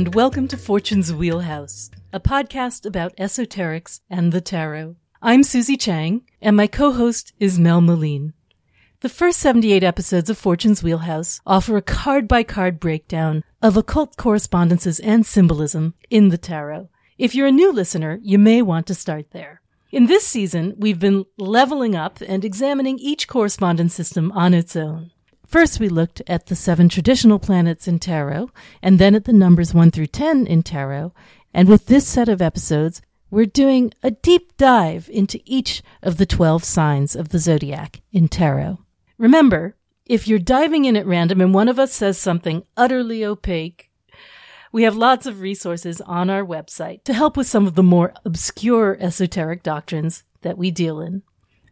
And welcome to Fortune's Wheelhouse, a podcast about esoterics and the tarot. I'm Susie Chang, and my co-host is Mel Meleen. The first 78 episodes of Fortune's Wheelhouse offer a card by card breakdown of occult correspondences and symbolism in the tarot. If you're a new listener, you may want to start there. In this season, we've been leveling up and examining each correspondence system on its own. First, we looked at the seven traditional planets in tarot, and then at the numbers 1 through 10 in tarot. And with this set of episodes, we're doing a deep dive into each of the 12 signs of the zodiac in tarot. Remember, if you're diving in at random and one of us says something utterly opaque, we have lots of resources on our website to help with some of the more obscure esoteric doctrines that we deal in.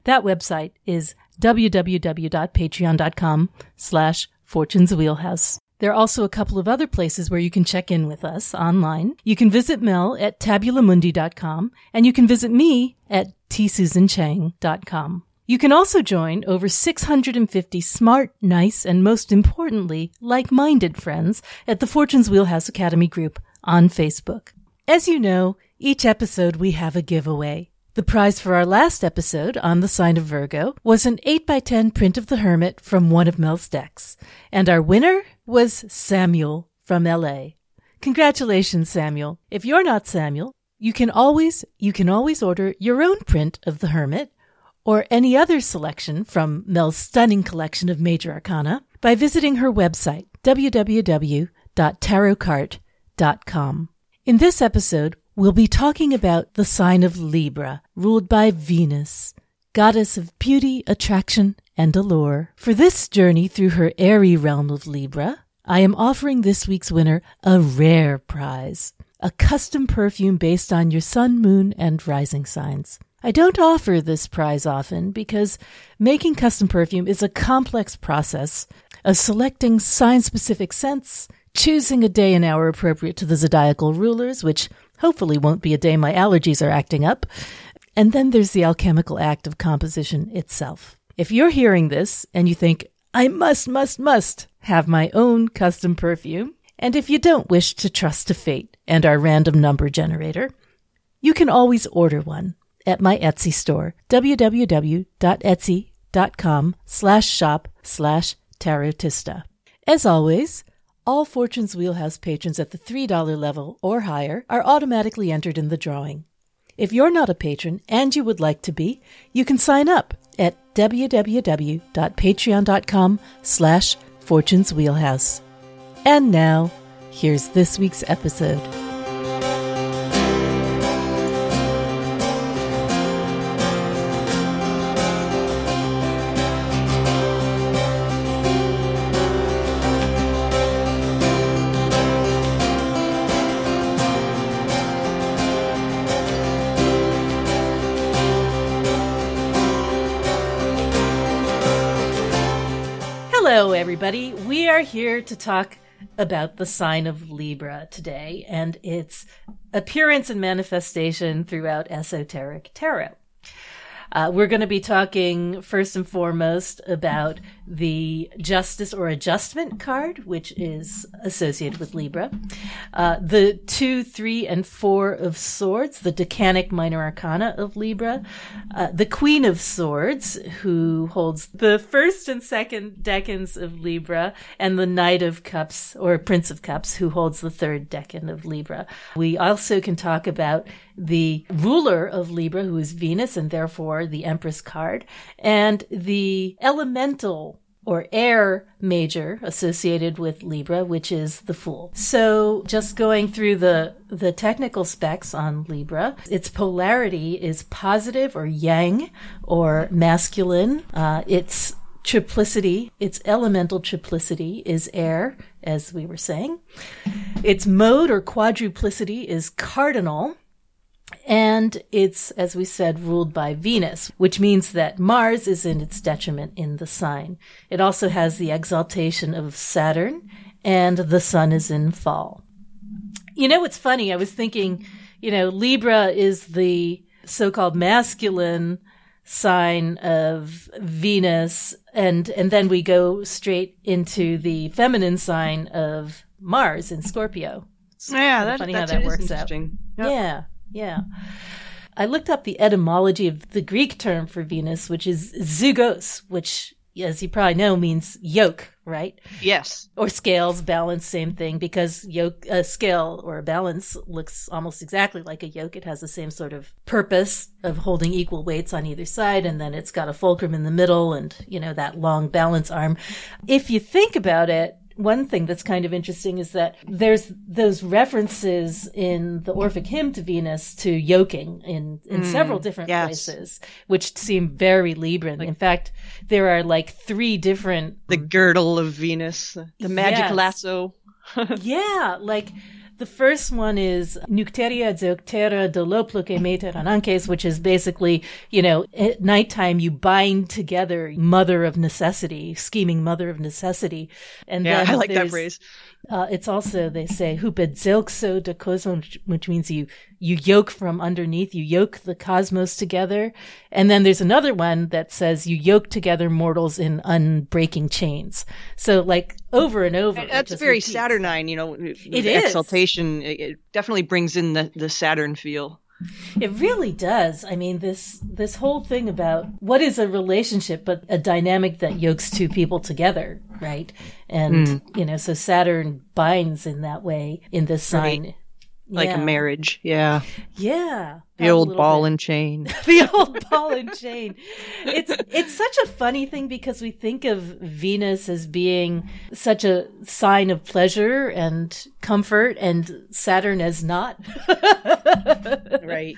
That website is www.patreon.com slash fortune's wheelhouse. There are also a couple of other places where you can check in with us online. You can visit Mel at tabulamundi.com and you can visit me at tsusanchang.com. You can also join over 650 smart, nice, and most importantly, like-minded friends at the Fortune's Wheelhouse Academy group on Facebook. As you know, each episode we have a giveaway. The prize for our last episode on the sign of Virgo was an 8x10 print of the Hermit from one of Mel's decks. And our winner was Samuel from LA. Congratulations, Samuel. If you're not Samuel, you can always, you can always order your own print of the Hermit or any other selection from Mel's stunning collection of major arcana by visiting her website, www.tarotcart.com. In this episode, we'll be talking about the sign of Libra, ruled by Venus, goddess of beauty, attraction, and allure. For this journey through her airy realm of Libra, I am offering this week's winner a rare prize, a custom perfume based on your sun, moon, and rising signs. I don't offer this prize often because making custom perfume is a complex process of selecting sign specific scents, choosing a day and hour appropriate to the zodiacal rulers, which hopefully won't be a day my allergies are acting up, and then there's the alchemical act of composition itself. If you're hearing this and you think, I must, must, must have my own custom perfume, and if you don't wish to trust to fate and our random number generator, you can always order one at my Etsy store, www.etsy.com slash shop slash tarotista. As always, all Fortune's Wheelhouse patrons at the $3 level or higher are automatically entered in the drawing. If you're not a patron and you would like to be, you can sign up at www.patreon.com slash Fortune's Wheelhouse. And now, here's this week's episode. Hello, everybody. We are here to talk about the sign of Libra today and its appearance and manifestation throughout esoteric tarot. Uh, we're going to be talking first and foremost about the justice or adjustment card, which is associated with Libra. Uh, the two, three, and four of swords, the decanic minor arcana of Libra. Uh, the queen of swords, who holds the first and second decans of Libra, and the knight of cups or prince of cups, who holds the third decan of Libra. We also can talk about the ruler of Libra, who is Venus, and therefore the Empress card, and the elemental or air major associated with Libra, which is the Fool. So just going through the, the technical specs on Libra, its polarity is positive or yang or masculine. Uh, its triplicity, its elemental triplicity is air, as we were saying. Its mode or quadruplicity is cardinal. And it's, as we said, ruled by Venus, which means that Mars is in its detriment in the sign. It also has the exaltation of Saturn, and the sun is in fall. You know, what's funny? I was thinking, you know, Libra is the so called masculine sign of Venus and and then we go straight into the feminine sign of Mars in Scorpio. It's yeah, that, funny how that works out. Yep. Yeah, yeah. I looked up the etymology of the Greek term for Venus, which is zygos, which as you probably know, means yoke, right? Yes. Or scales, balance, same thing, because yoke, a scale or a balance looks almost exactly like a yoke. It has the same sort of purpose of holding equal weights on either side, and then it's got a fulcrum in the middle and, you know, that long balance arm. If you think about it, one thing that's kind of interesting is that there's those references in the Orphic hymn to Venus to yoking in, in mm, several different yes. places, which seem very Libran. Like, in fact, there are like three different. The girdle of Venus, the magic yes. lasso. yeah, like the first one is Nucteria Zeuctera Dolopluke Meter Ananques, which is basically, you know, at nighttime you bind together mother of necessity, scheming mother of necessity. And yeah, I like that phrase. Uh, it's also they say hupedzelxo de cosmos, which means you you yoke from underneath, you yoke the cosmos together, and then there's another one that says you yoke together mortals in unbreaking chains. So like over and over. That's very repeats. Saturnine, you know. It is exaltation. It definitely brings in the the Saturn feel. It really does. I mean, this this whole thing about what is a relationship but a dynamic that yokes two people together, right? And mm. you know, so Saturn binds in that way in this sign. Right like yeah. a marriage. Yeah. Yeah. The old ball bit. and chain. the old ball and chain. It's it's such a funny thing because we think of Venus as being such a sign of pleasure and comfort and Saturn as not. right.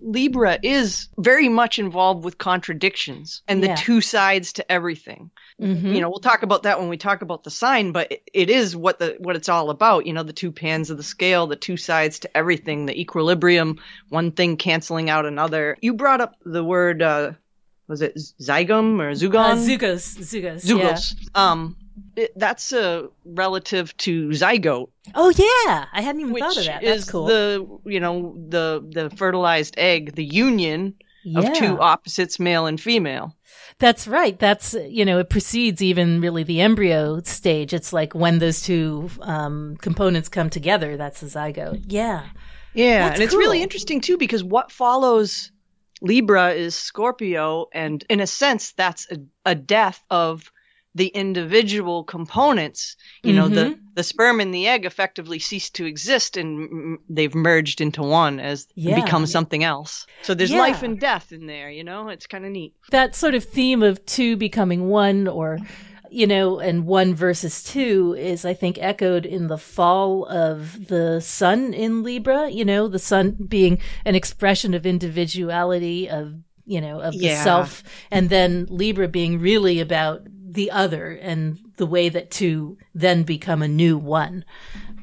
Libra is very much involved with contradictions and the two sides to everything. Mm-hmm. You know, we'll talk about that when we talk about the sign, but it, it is what the what it's all about. You know, the two pans of the scale, the two sides to everything, the equilibrium, one thing canceling out another. You brought up the word, uh, was it zygum or zugon? Uh, zugos, zugos, zugos. Yeah. Um, it, that's a relative to zygote. Oh yeah, I hadn't even thought of that. That's is cool. The you know the the fertilized egg, the union yeah. of two opposites, male and female. That's right. That's, you know, it precedes even really the embryo stage. It's like when those two um, components come together, that's the zygote. Yeah. Yeah. That's and it's really interesting too because what follows Libra is Scorpio. And in a sense, that's a, a death of the individual components, you mm-hmm. know, the, mm-hmm. the sperm and the egg effectively cease to exist and they've merged into one as yeah. become something else. So there's yeah. life and death in there, you know, it's kind of neat. That sort of theme of two becoming one or, you know, and one versus two is, I think, echoed in the fall of the sun in Libra, you know, the sun being an expression of individuality, of you know, of the yeah. self, and then Libra being really about the other and the way that two then become a new one.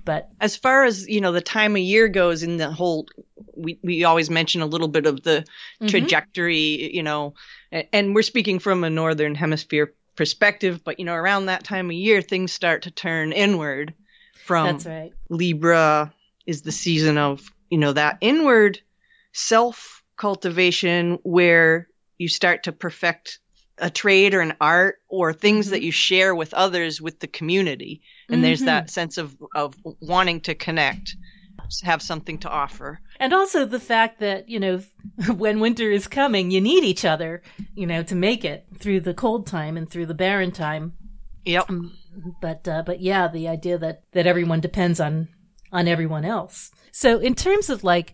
But as far as, you know, the time of year goes in the whole, we, we always mention a little bit of the mm-hmm. trajectory, you know, and we're speaking from a Northern hemisphere perspective, but, you know, around that time of year, things start to turn inward from That's right. Libra is the season of, you know, that inward self cultivation where you start to perfect a trade or an art or things mm-hmm. that you share with others with the community. And mm-hmm. there's that sense of of wanting to connect have something to offer. And also the fact that you know when winter is coming you need each other you know to make it through the cold time and through the barren time. Yep. Um, but uh, but yeah the idea that that everyone depends on on everyone else. So in terms of like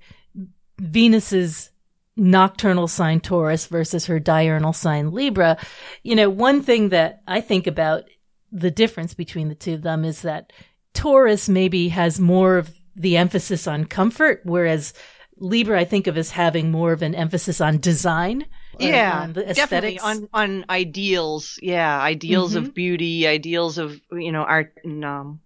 venus's nocturnal sign Taurus versus her diurnal sign Libra, you know, one thing that I think about the difference between the two of them is that Taurus maybe has more of the emphasis on comfort, whereas Libra I think of as having more of an emphasis on design. Yeah, on definitely on on ideals. Yeah, ideals mm-hmm. of beauty, ideals of you know art and um,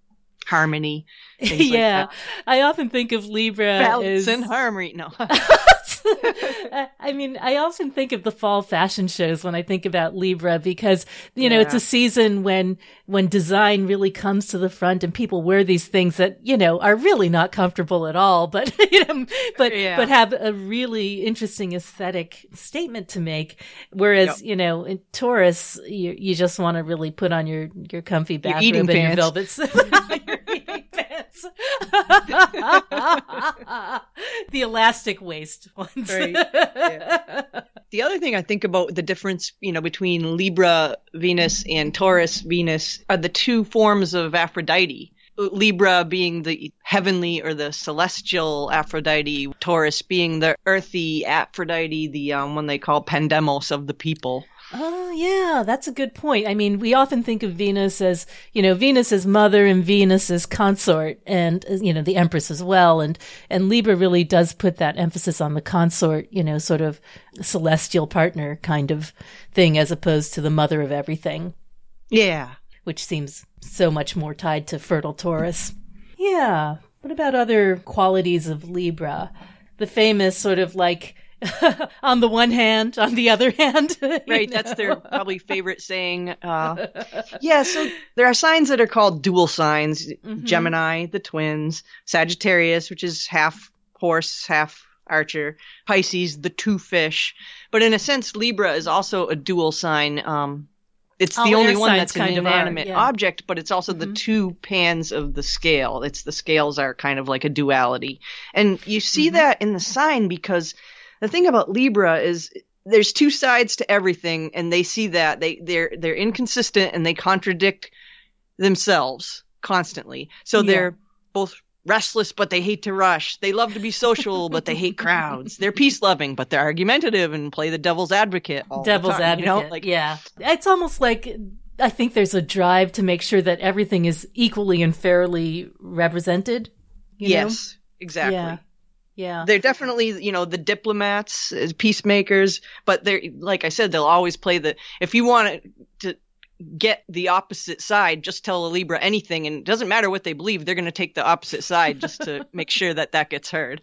harmony. yeah, like I often think of Libra balance as... and harmony. No. Uh, I mean, I often think of the fall fashion shows when I think about Libra because, you yeah. know, it's a season when, when design really comes to the front and people wear these things that, you know, are really not comfortable at all, but, you know, but, yeah. but have a really interesting aesthetic statement to make. Whereas, yep. you know, in Taurus, you, you just want to really put on your, your comfy bathrobe and your velvet. the elastic waist ones. Right. Yeah. The other thing I think about the difference, you know, between Libra Venus and Taurus Venus are the two forms of Aphrodite. Libra being the heavenly or the celestial Aphrodite, Taurus being the earthy Aphrodite, the um, one they call Pandemos of the people. Oh, yeah, that's a good point. I mean, we often think of Venus as, you know, Venus as mother and Venus as consort and, uh, you know, the empress as well. And, and Libra really does put that emphasis on the consort, you know, sort of celestial partner kind of thing as opposed to the mother of everything. Yeah. Which seems so much more tied to fertile Taurus. Yeah. What about other qualities of Libra? The famous sort of like, on the one hand, on the other hand. right, know? that's their probably favorite saying. Uh, yeah, so there are signs that are called dual signs mm-hmm. Gemini, the twins, Sagittarius, which is half horse, half archer, Pisces, the two fish. But in a sense, Libra is also a dual sign. Um, it's All the only one that's an inanimate yeah. object, but it's also mm-hmm. the two pans of the scale. It's the scales are kind of like a duality. And you see mm-hmm. that in the sign because the thing about Libra is there's two sides to everything and they see that they they're they're inconsistent and they contradict themselves constantly. So yeah. they're both restless but they hate to rush. They love to be social but they hate crowds. They're peace loving but they're argumentative and play the devil's advocate devil's time, advocate. You know? Like yeah. It's almost like I think there's a drive to make sure that everything is equally and fairly represented. yes, know? exactly. Yeah. Yeah. They're definitely, you know, the diplomats, uh, peacemakers, but they're, like I said, they'll always play the, if you want to get the opposite side, just tell a Libra anything and it doesn't matter what they believe, they're going to take the opposite side just to make sure that that gets heard.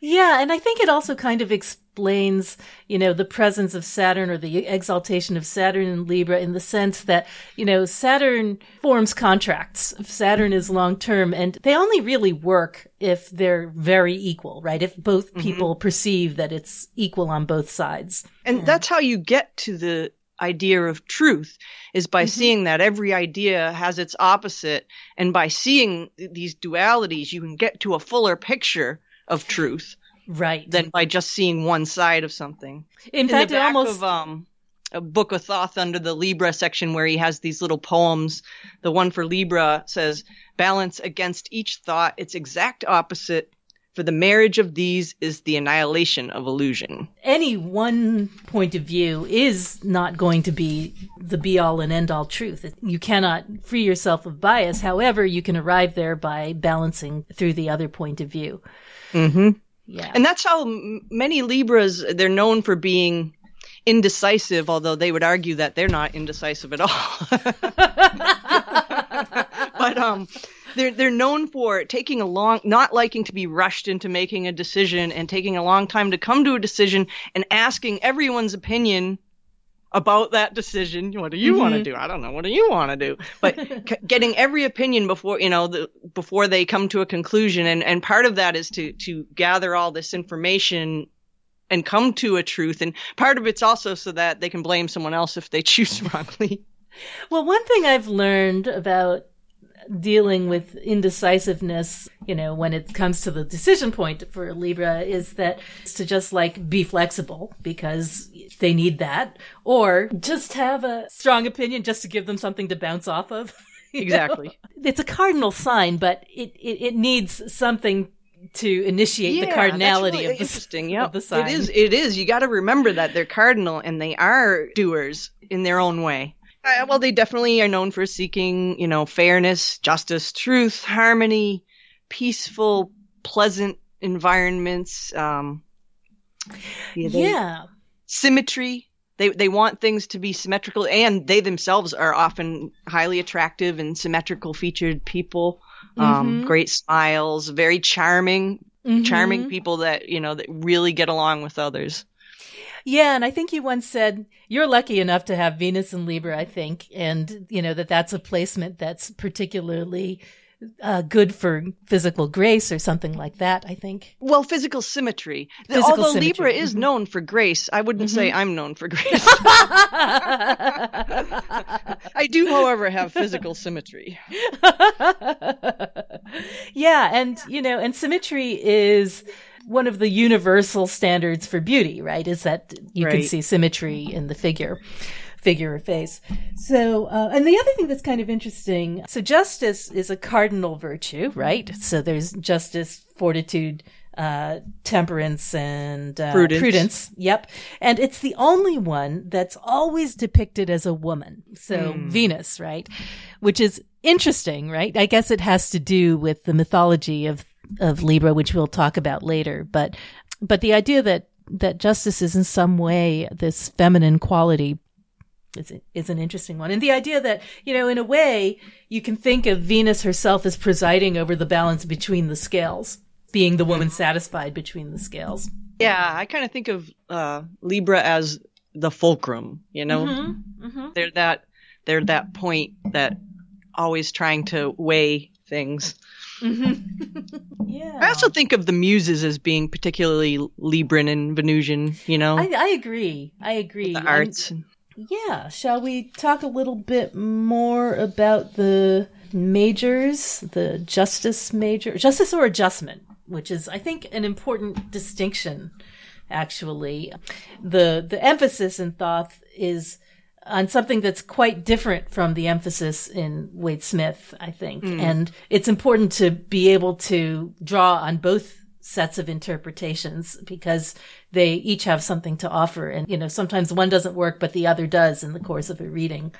Yeah, and I think it also kind of explains, you know, the presence of Saturn or the exaltation of Saturn in Libra in the sense that, you know, Saturn forms contracts. Saturn is long term and they only really work if they're very equal, right? If both mm-hmm. people perceive that it's equal on both sides. And yeah. that's how you get to the idea of truth is by mm-hmm. seeing that every idea has its opposite and by seeing these dualities you can get to a fuller picture of truth, right? Than by just seeing one side of something. In, In fact, the back almost of um, a book of Thoth under the Libra section where he has these little poems. The one for Libra says, "Balance against each thought its exact opposite." For the marriage of these is the annihilation of illusion. Any one point of view is not going to be the be all and end all truth. You cannot free yourself of bias. However, you can arrive there by balancing through the other point of view. Mm-hmm. Yeah. And that's how many Libras, they're known for being indecisive, although they would argue that they're not indecisive at all. but um, they're they're known for taking a long, not liking to be rushed into making a decision and taking a long time to come to a decision and asking everyone's opinion about that decision. What do you mm-hmm. want to do? I don't know. What do you want to do? But c- getting every opinion before, you know, the, before they come to a conclusion. And, and part of that is to, to gather all this information and come to a truth. And part of it's also so that they can blame someone else if they choose wrongly. Well, one thing I've learned about dealing with indecisiveness, you know, when it comes to the decision point for Libra is that it's to just like be flexible because they need that or just have a strong opinion just to give them something to bounce off of. Exactly. Know? It's a cardinal sign, but it, it, it needs something to initiate yeah, the cardinality really of the, interesting. Yep. Of the sign. It is. It is. You got to remember that they're cardinal and they are doers in their own way. Uh, well, they definitely are known for seeking, you know, fairness, justice, truth, harmony, peaceful, pleasant environments. Um, yeah, they, yeah. Symmetry. They they want things to be symmetrical, and they themselves are often highly attractive and symmetrical featured people. Um, mm-hmm. Great smiles, very charming, mm-hmm. charming people that you know that really get along with others. Yeah, and I think you once said you're lucky enough to have Venus and Libra, I think, and you know that that's a placement that's particularly uh, good for physical grace or something like that, I think. Well, physical symmetry. Physical Although symmetry. Libra is mm-hmm. known for grace, I wouldn't mm-hmm. say I'm known for grace. I do, however, have physical symmetry. yeah, and, you know, and symmetry is one of the universal standards for beauty, right? Is that you right. can see symmetry in the figure figure or face. So, uh, and the other thing that's kind of interesting, so justice is a cardinal virtue, right? So there's justice, fortitude, uh, temperance and uh, prudence. prudence. Yep. And it's the only one that's always depicted as a woman. So mm. Venus, right? Which is interesting, right? I guess it has to do with the mythology of, of Libra, which we'll talk about later. But, but the idea that, that justice is in some way this feminine quality is, is an interesting one. And the idea that, you know, in a way, you can think of Venus herself as presiding over the balance between the scales, being the woman satisfied between the scales. Yeah, I kind of think of uh, Libra as the fulcrum, you know? Mm-hmm, mm-hmm. They're that they're that point that always trying to weigh things. Mm-hmm. yeah. I also think of the muses as being particularly Libran and Venusian, you know? I, I agree. I agree. the arts. And, yeah, shall we talk a little bit more about the majors, the justice major, justice or adjustment, which is, I think, an important distinction. Actually, the the emphasis in Thoth is on something that's quite different from the emphasis in Waite Smith, I think, mm. and it's important to be able to draw on both sets of interpretations because they each have something to offer. And, you know, sometimes one doesn't work, but the other does in the course of a reading.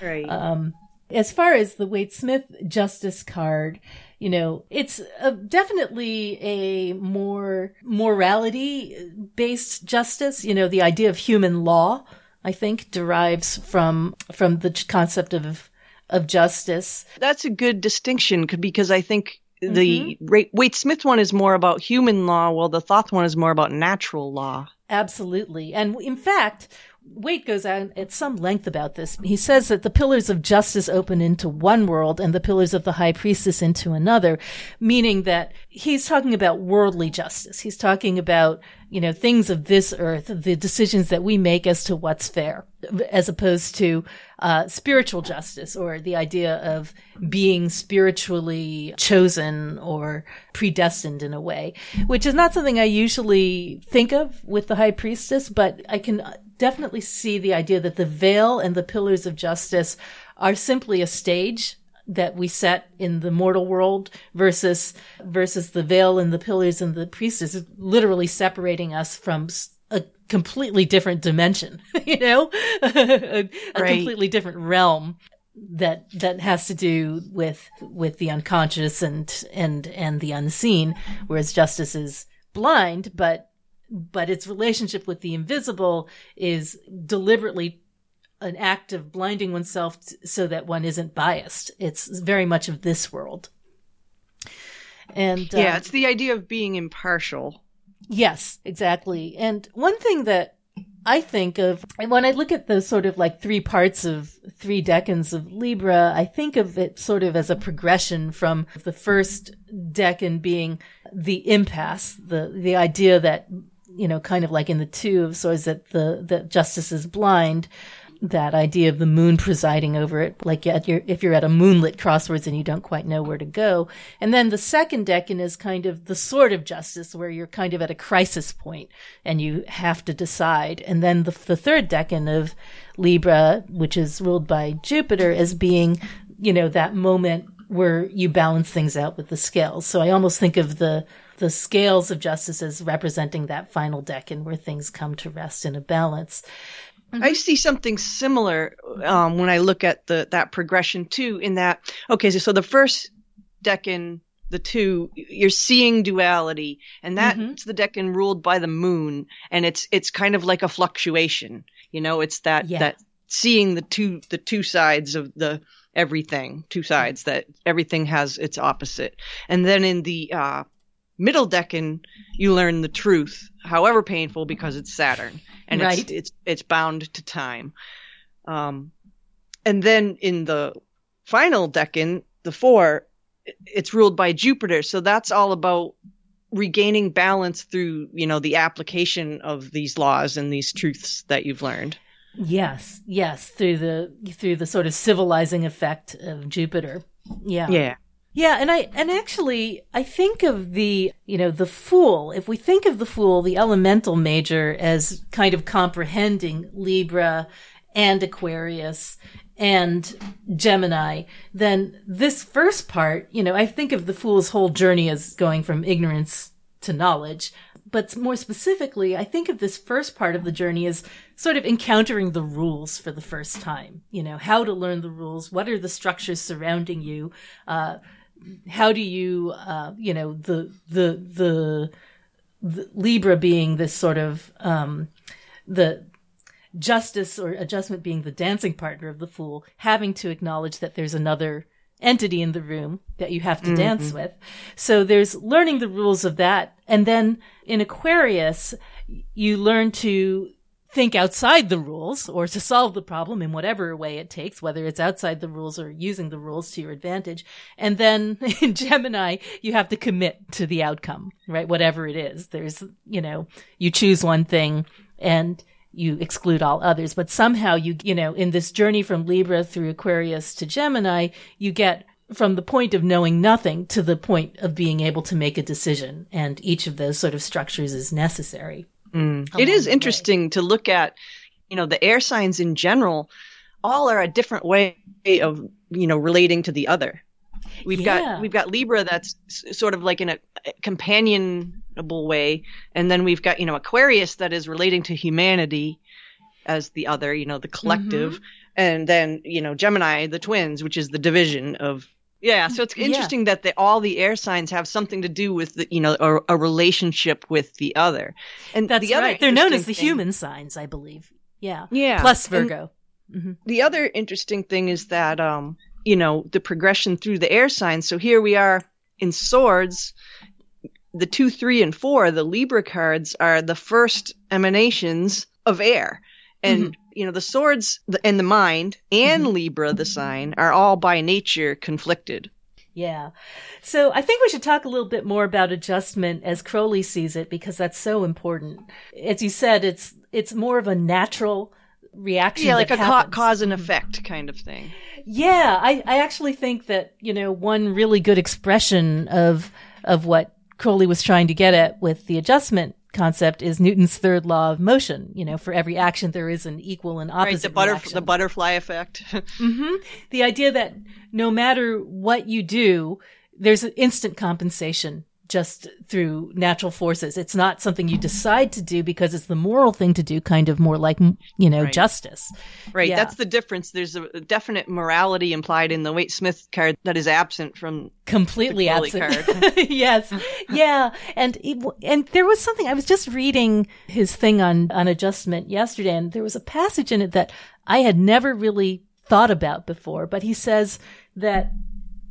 Right. Um, as far as the Waite Smith Justice card, you know, it's a, definitely a more morality based justice. You know, the idea of human law, I think, derives from, from the concept of, of justice. That's a good distinction because I think the mm-hmm. Smith one is more about human law, while the Thoth one is more about natural law. Absolutely. And in fact, Waite goes on at some length about this. He says that the pillars of justice open into one world and the pillars of the high priestess into another, meaning that he's talking about worldly justice. He's talking about, you know, things of this earth, the decisions that we make as to what's fair, as opposed to uh, spiritual justice or the idea of being spiritually chosen or predestined in a way, which is not something I usually think of with the high priestess, but I can definitely see the idea that the veil and the pillars of justice are simply a stage that we set in the mortal world versus versus the veil and the pillars and the priestess is literally separating us from a completely different dimension you know a, a right. completely different realm that that has to do with with the unconscious and and and the unseen whereas justice is blind but but its relationship with the invisible is deliberately an act of blinding oneself t- so that one isn't biased. It's very much of this world. And yeah, um, it's the idea of being impartial. Yes, exactly. And one thing that I think of when I look at the sort of like three parts of three decans of Libra, I think of it sort of as a progression from the first decan being the impasse, the the idea that you know, kind of like in the two of swords that the, that justice is blind, that idea of the moon presiding over it, like if you're at a moonlit crossroads and you don't quite know where to go. And then the second decan is kind of the sword of justice where you're kind of at a crisis point and you have to decide. And then the, the third decan of Libra, which is ruled by Jupiter as being, you know, that moment where you balance things out with the scales. So I almost think of the, the scales of justice as representing that final decan where things come to rest in a balance. Mm-hmm. I see something similar um, when I look at the that progression too. In that, okay, so, so the first decan, the two, you're seeing duality, and that's mm-hmm. the decan ruled by the moon, and it's it's kind of like a fluctuation. You know, it's that yeah. that seeing the two the two sides of the everything, two sides that everything has its opposite, and then in the uh, middle decan, you learn the truth, however painful, because it's Saturn and right. it's, it's it's bound to time. Um, and then in the final decan, the four, it's ruled by Jupiter. So that's all about regaining balance through, you know, the application of these laws and these truths that you've learned. Yes, yes, through the through the sort of civilizing effect of Jupiter. Yeah. Yeah. Yeah, and I and actually I think of the you know the fool. If we think of the fool, the elemental major, as kind of comprehending Libra and Aquarius and Gemini, then this first part, you know, I think of the fool's whole journey as going from ignorance to knowledge. But more specifically, I think of this first part of the journey as sort of encountering the rules for the first time. You know, how to learn the rules. What are the structures surrounding you? Uh, how do you, uh, you know, the, the, the, the Libra being this sort of, um, the, justice or adjustment being the dancing partner of the fool, having to acknowledge that there's another entity in the room that you have to mm-hmm. dance with. So there's learning the rules of that. And then in Aquarius, you learn to think outside the rules or to solve the problem in whatever way it takes, whether it's outside the rules or using the rules to your advantage. And then in Gemini, you have to commit to the outcome, right? Whatever it is. There's, you know, you choose one thing and you exclude all others. But somehow you, you know, in this journey from Libra through Aquarius to Gemini, you get from the point of knowing nothing to the point of being able to make a decision. And each of those sort of structures is necessary. Mm. It is interesting way. to look at, you know, the air signs in general, all are a different way of, you know, relating to the other. We've yeah. got we've got Libra that's sort of like in a companionable way, and then we've got you know Aquarius that is relating to humanity as the other, you know, the collective, mm-hmm. and then you know Gemini, the twins, which is the division of yeah, so it's interesting yeah. that the, all the air signs have something to do with the, you know a, a relationship with the other, and that's the right. They're known as the thing, human signs, I believe. Yeah, yeah. Plus Virgo. Mm-hmm. The other interesting thing is that um, you know, the progression through the air signs. So here we are in swords. The two, three, and four, the Libra cards are the first emanations of air. And, mm-hmm. you know, the swords and the mind and mm-hmm. Libra, the sign, are all by nature conflicted. Yeah. So I think we should talk a little bit more about adjustment as Crowley sees it because that's so important. As you said, it's it's more of a natural reaction. Yeah, like a ca- cause and effect kind of thing. Yeah, I, I actually think that, you know, one really good expression of, of what Crowley was trying to get at with the adjustment concept is Newton's third law of motion. You know, for every action there is an equal and opposite. Right, the, butterf- the butterfly effect. mm-hmm. The idea that no matter what you do, there's an instant compensation just through natural forces. It's not something you decide to do because it's the moral thing to do, kind of more like, you know, right. justice. Right. Yeah. That's the difference. There's a definite morality implied in the Waite Smith card that is absent from completely absent. yes. yeah. And, it, and there was something, I was just reading his thing on, on adjustment yesterday and there was a passage in it that I had never really thought about before, but he says that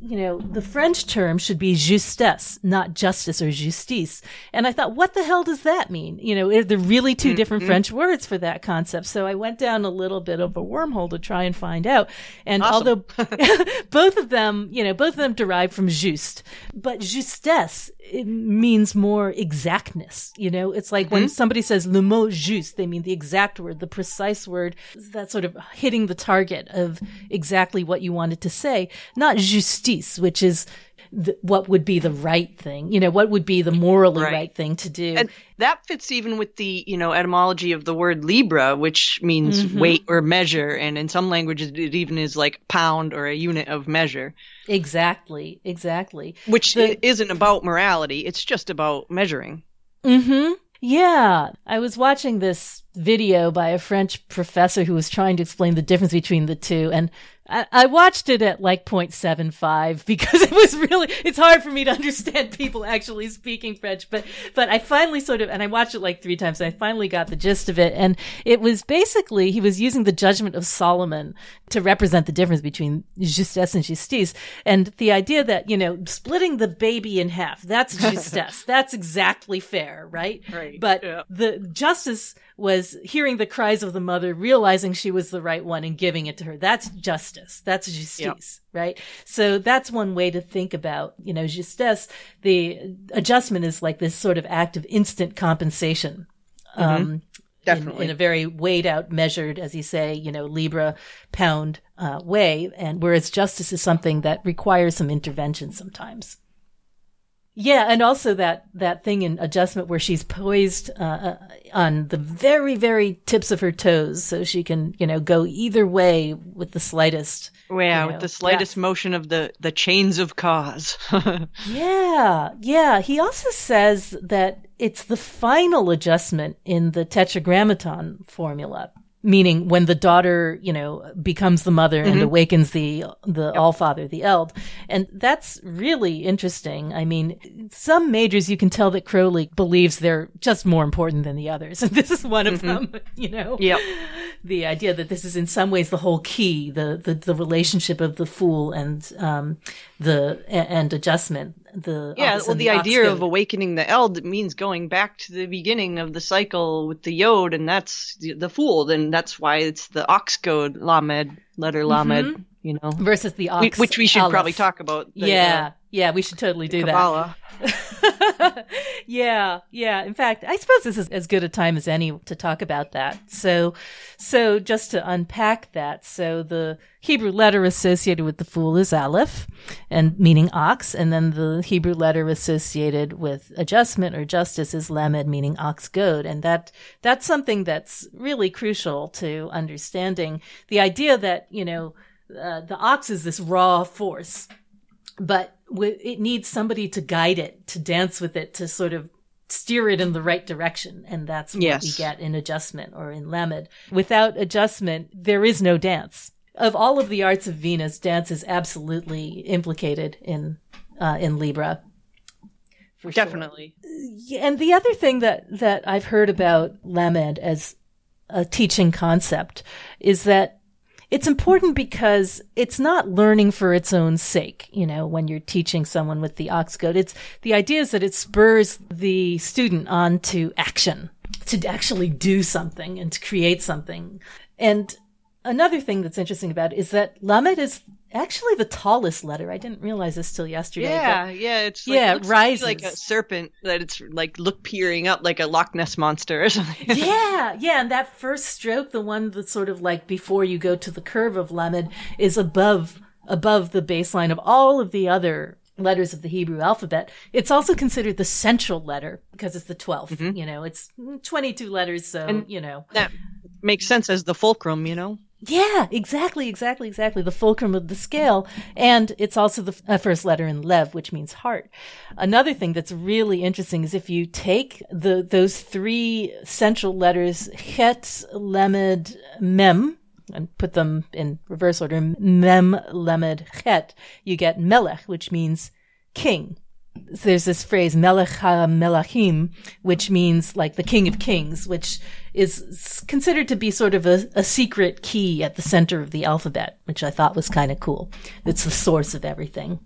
you know, the French term should be justesse, not justice or justice. And I thought, what the hell does that mean? You know, they're really 2 mm-hmm. different French words for that concept. So I went down a little bit of a wormhole to try and find out. And awesome. although both of them, you know, both of them derive from juste, but justesse it means more exactness. You know, it's like mm-hmm. when somebody says le mot juste, they mean the exact word, the precise word, that sort of hitting the target of exactly what you wanted to say, not justice, which is the, what would be the right thing, you know, what would be the morally right, right thing to do. And that fits even with the, you know, etymology of the word Libra, which means mm-hmm. weight or measure. And in some languages, it even is like pound or a unit of measure. Exactly. Exactly. Which the, isn't about morality. It's just about measuring. Mm-hmm. Yeah. I was watching this video by a French professor who was trying to explain the difference between the two. And I, I watched it at like 0.75 because it was really, it's hard for me to understand people actually speaking French, but, but I finally sort of, and I watched it like three times and I finally got the gist of it. And it was basically, he was using the judgment of Solomon to represent the difference between justesse and justice. And the idea that, you know, splitting the baby in half, that's justesse. that's exactly fair, right? Right. But yeah. the justice was hearing the cries of the mother, realizing she was the right one and giving it to her. That's justice. That's justice, yep. right? So that's one way to think about, you know, justesse. The adjustment is like this sort of act of instant compensation. Mm-hmm. Um, Definitely. In, in, a very weighed out, measured, as you say, you know, Libra pound uh, way. And whereas justice is something that requires some intervention sometimes. Yeah, and also that that thing in adjustment where she's poised uh, uh, on the very very tips of her toes, so she can you know go either way with the slightest. Yeah, you know, with the slightest yeah. motion of the the chains of cause. yeah, yeah. He also says that it's the final adjustment in the tetragrammaton formula meaning when the daughter, you know, becomes the mother mm-hmm. and awakens the the yep. all father, the eld. And that's really interesting. I mean, some majors you can tell that Crowley believes they're just more important than the others. And this is one of mm-hmm. them, you know. Yep. The idea that this is in some ways the whole key, the the, the relationship of the fool and um the and adjustment the yeah well the, idea of awakening the eld means going back to the beginning of the cycle with the yod and that's the, the fool then that's why it's the ox goad lamed letter lamed mm-hmm. You know? Versus the ox we, which we should aleph. probably talk about the, yeah uh, yeah we should totally do Kabbalah. that yeah yeah. In fact i suppose this is as good a time as any to talk about that. So so just to unpack that so the Hebrew letter associated with the fool is Aleph, and meaning ox, and then the Hebrew letter associated with adjustment or justice is Lamed, meaning ox goad, and that that's something that's really crucial to understanding. The idea that you know uh, the ox is this raw force, but it needs somebody to guide it, to dance with it, to sort of steer it in the right direction. And that's what yes. we get in adjustment or in Lamed. Without adjustment, there is no dance of all of the arts of Venus, dance is absolutely implicated in uh, in Libra. Definitely. Sure. And the other thing that that I've heard about Lamed as a teaching concept is that it's important because it's not learning for its own sake. You know, when you're teaching someone with the ox goad, it's the idea is that it spurs the student on to action, to actually do something and to create something. And another thing that's interesting about it is that Lamed is actually the tallest letter. I didn't realize this till yesterday. Yeah, yeah, it's like, yeah, it rises like a serpent that it's like look peering up like a Loch Ness monster or something. yeah, yeah, and that first stroke, the one that's sort of like before you go to the curve of Lamed, is above above the baseline of all of the other letters of the Hebrew alphabet. It's also considered the central letter because it's the 12th. Mm-hmm. You know, it's 22 letters, so, and you know. That makes sense as the fulcrum, you know? Yeah, exactly, exactly, exactly. The fulcrum of the scale. And it's also the uh, first letter in Lev, which means heart. Another thing that's really interesting is if you take the, those three central letters, Het, Lemed, Mem, and put them in reverse order, Mem, Lemed, Het, you get Melech, which means king there's this phrase Melech HaMelachim, which means like the King of Kings, which is considered to be sort of a, a secret key at the center of the alphabet, which I thought was kind of cool. It's the source of everything.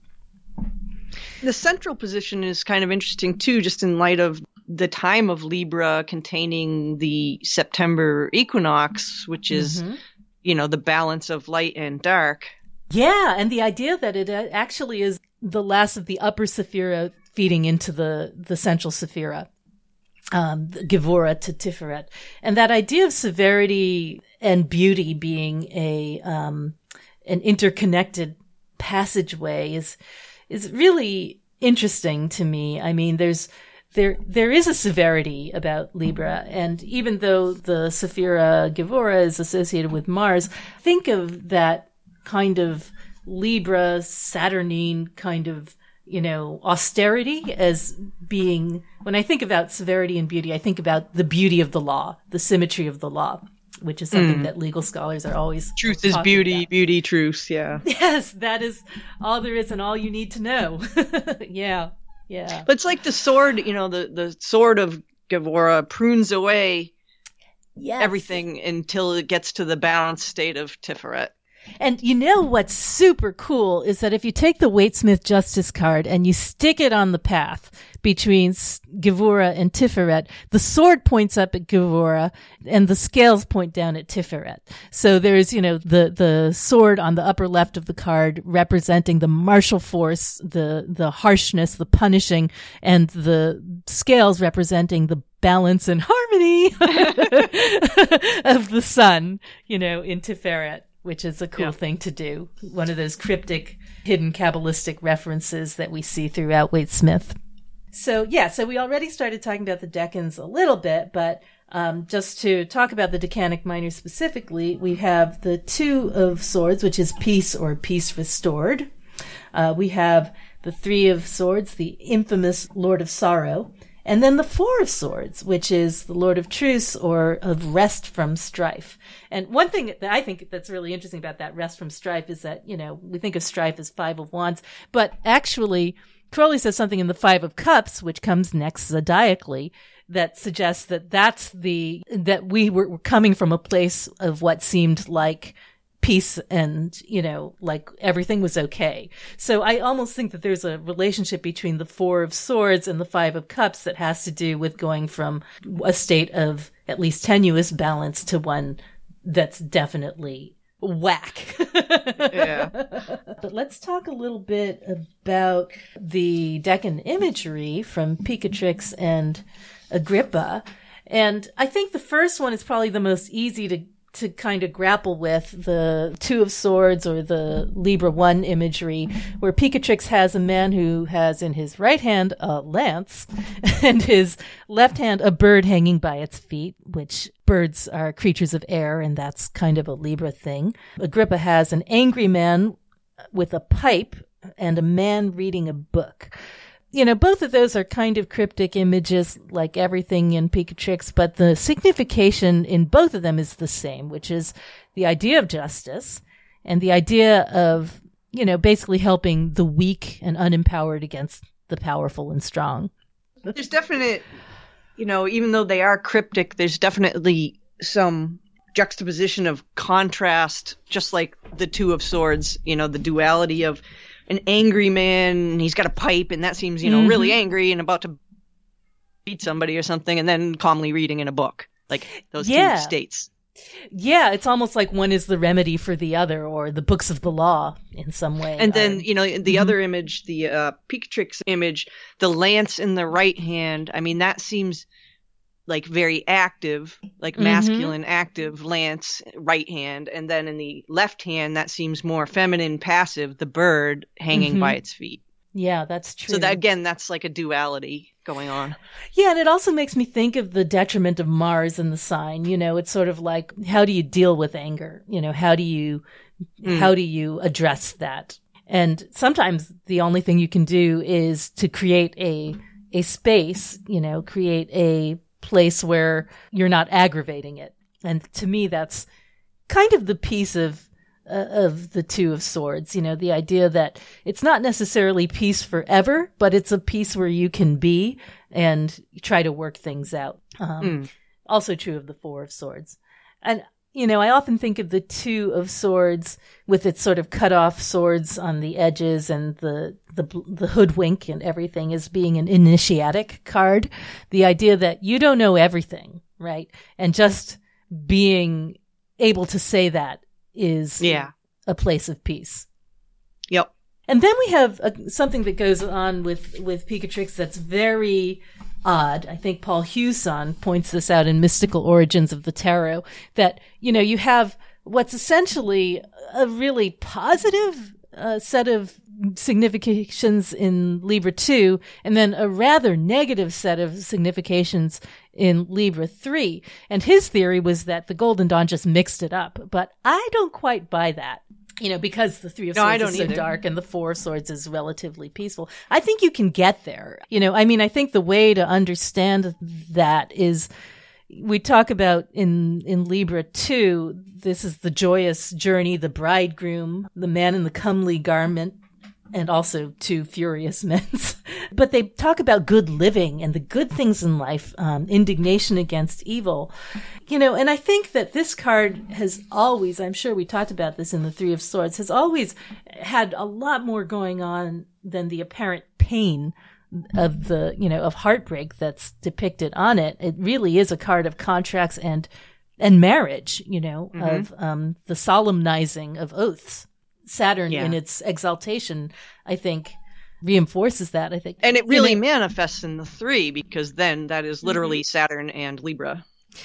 The central position is kind of interesting too, just in light of the time of Libra containing the September equinox, which is, mm-hmm. you know, the balance of light and dark. Yeah, and the idea that it uh, actually is the last of the upper Sephira feeding into the, the central Sephira, um, Gevura to Tiferet. And that idea of severity and beauty being a, um, an interconnected passageway is, is really interesting to me. I mean, there's, there, there is a severity about Libra. And even though the Sephira Gevura is associated with Mars, think of that kind of Libra, Saturnine kind of, you know, austerity as being, when I think about severity and beauty, I think about the beauty of the law, the symmetry of the law. which is something mm. that legal scholars are always truth is beauty, about. beauty, truth. Yeah. Yes, that is all there is and all you need to know. yeah. Yeah. But it's like the sword, you know, the, the sword of Gevurah prunes away yes. everything until it gets to the balanced state of Tiferet. And you know what's super cool is that if you take the Waite-Smith Justice card and you stick it on the path between Gevurah and Tiferet, the sword points up at Gevurah and the scales point down at Tiferet. So there's, you know, the, the sword on the upper left of the card representing the martial force, the, the harshness, the punishing, and the scales representing the balance and harmony of the sun, you know, in Tiferet which is a cool yeah. thing to do. One of those cryptic, hidden Kabbalistic references that we see throughout Waite Smith. So, yeah, so we already started talking about the decans a little bit, but um, just to talk about the Decanic Minor specifically, we have the Two of Swords, which is peace or peace restored. Uh, we have the Three of Swords, the infamous Lord of Sorrow. And then the Four of Swords, which is the Lord of Truce or of rest from strife. And one thing that I think that's really interesting about that rest from strife is that, you know, we think of strife as Five of Wands, but actually, Crowley says something in the Five of Cups, which comes next zodiacally, that suggests that that's the, that we were coming from a place of what seemed like peace and, you know, like everything was okay. So I almost think that there's a relationship between the Four of Swords and the Five of Cups that has to do with going from a state of at least tenuous balance to one that's definitely whack. yeah. But let's talk a little bit about the Decan imagery from Picatrix and Agrippa. And I think the first one is probably the most easy to to kind of grapple with the Two of Swords or the Libra One imagery, where Picatrix has a man who has in his right hand a lance and his left hand a bird hanging by its feet, which birds are creatures of air, and that's kind of a Libra thing. Agrippa has an angry man with a pipe and a man reading a book you know, both of those are kind of cryptic images, like everything in Picatrix, but the signification in both of them is the same, which is the idea of justice and the idea of, you know, basically helping the weak and unempowered against the powerful and strong. There's definite, you know, even though they are cryptic, there's definitely some juxtaposition of contrast, just like the Two of Swords, you know, the duality of an angry man. He's got a pipe, and that seems, you know, mm-hmm. really angry and about to beat somebody or something, and then calmly reading in a book. Like those yeah. two states. Yeah, it's almost like one is the remedy for the other, or the books of the law in some way. And then, you know, the mm-hmm. other image, the uh, Picatrix image, the lance in the right hand. I mean, that seems like very active, like mm-hmm. masculine active lance right hand, and then in the left hand that seems more feminine passive, the bird hanging mm-hmm. by its feet. Yeah, that's true. So that again, that's like a duality going on. Yeah, and it also makes me think of the detriment of Mars in the sign. You know, it's sort of like how do you deal with anger? You know, how do you mm. how do you address that? And sometimes the only thing you can do is to create a a space, you know, create a place where you're not aggravating it. And to me, that's kind of the piece of uh, of the two of swords. You know, the idea that it's not necessarily peace forever, but it's a peace where you can be and try to work things out. Um, mm. Also true of the four of swords. And you know, I often think of the two of swords with its sort of cut off swords on the edges and the, the, the hoodwink and everything as being an initiatic card. The idea that you don't know everything, right? And just being able to say that is yeah. a place of peace. Yep. And then we have a, something that goes on with, with Picatrix that's very odd. I think Paul Huson points this out in Mystical Origins of the Tarot that, you know, you have what's essentially a really positive uh, set of significations in Libra 2 and then a rather negative set of significations in Libra 3. And his theory was that the Golden Dawn just mixed it up, but I don't quite buy that you know, because the three of no, swords is so either. dark and the four of swords is relatively peaceful. I think you can get there. You know, I mean, I think the way to understand that is, we talk about in in Libra too. This is the joyous journey, the bridegroom, the man in the comely garment, and also two furious men. but they talk about good living and the good things in life, um, indignation against evil. You know, and I think that this card has always, I'm sure we talked about this in the Three of Swords, has always had a lot more going on than the apparent pain of the, you know, of heartbreak that's depicted on it. It really is a card of contracts and and marriage, you know, mm-hmm. of um, the solemnizing of oaths. Saturn yeah. in its exaltation, I think, reinforces that. I think, and it really manifests in the three because then that is literally mm-hmm. Saturn and Libra.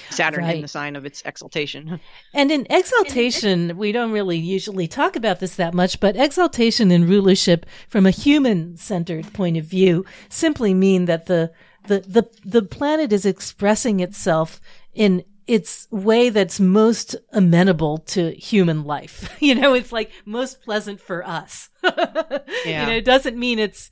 Saturn right. in the sign of its exaltation. And in exaltation, we don't really usually talk about this that much, but exaltation and rulership from a human centered point of view simply mean that the, the, the, the planet is expressing itself in its way that's most amenable to human life. you know, it's like most pleasant for us. yeah. You know, it doesn't mean it's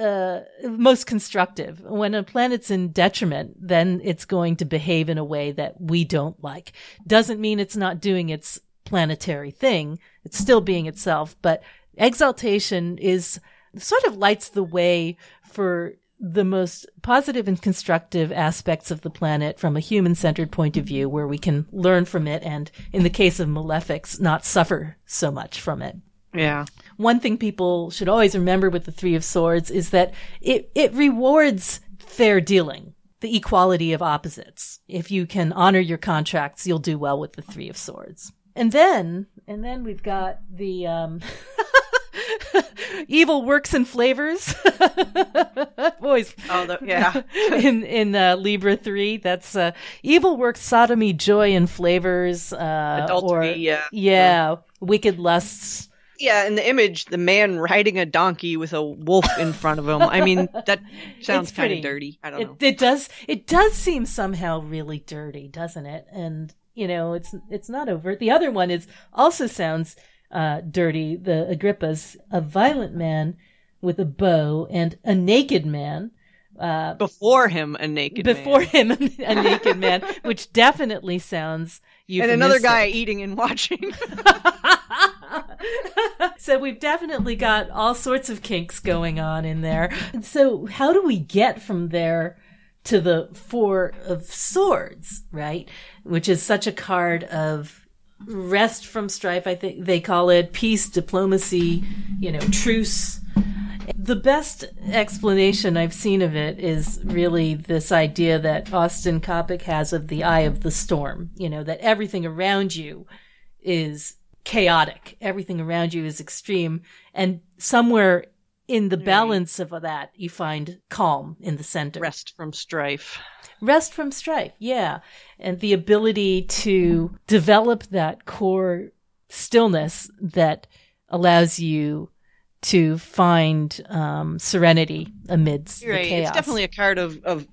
uh, most constructive. When a planet's in detriment, then it's going to behave in a way that we don't like. Doesn't mean it's not doing its planetary thing. It's still being itself, but exaltation is sort of lights the way for the most positive and constructive aspects of the planet from a human centered point of view where we can learn from it and in the case of malefics not suffer so much from it. Yeah. One thing people should always remember with the 3 of swords is that it it rewards fair dealing, the equality of opposites. If you can honor your contracts, you'll do well with the 3 of swords. And then and then we've got the um evil works and flavors. Boys. Oh, the, yeah. in in uh, Libra three, that's uh, evil works, sodomy, joy, and flavors. Uh, Adultery. Or, yeah. Yeah. Wicked lusts. Yeah, in the image, the man riding a donkey with a wolf in front of him. I mean, that sounds kind of dirty. I don't it, know. It does. It does seem somehow really dirty, doesn't it? And you know, it's it's not overt. The other one is also sounds uh, dirty, the Agrippas, a violent man with a bow and a naked man. Uh, before him, a naked before man. him, a naked man, which definitely sounds. And another guy eating and watching. so we've definitely got all sorts of kinks going on in there. So how do we get from there to the Four of Swords, right? Which is such a card of rest from strife. I think they call it peace, diplomacy, you know, truce. The best explanation I've seen of it is really this idea that Austin Coppock has of the eye of the storm. You know, that everything around you is chaotic. Everything around you is extreme. And somewhere in the balance of that, you find calm in the center. Rest from strife. Rest from strife, yeah. And the ability to develop that core stillness that allows you to find um, serenity amidst right. the chaos. It's definitely a card of, of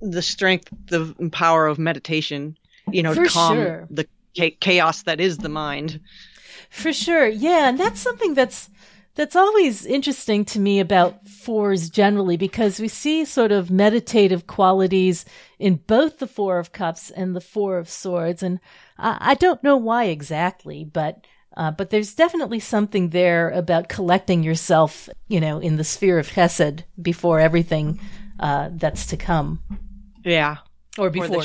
the strength, the power of meditation, you know, For to calm sure. the chaos that is the mind. For sure. Yeah. And that's something that's that's always interesting to me about fours generally because we see sort of meditative qualities in both the four of cups and the four of swords. And I, I don't know why exactly, but, uh, but there's definitely something there about collecting yourself, you know, in the sphere of Chesed before everything, uh, that's to come. Yeah. Or before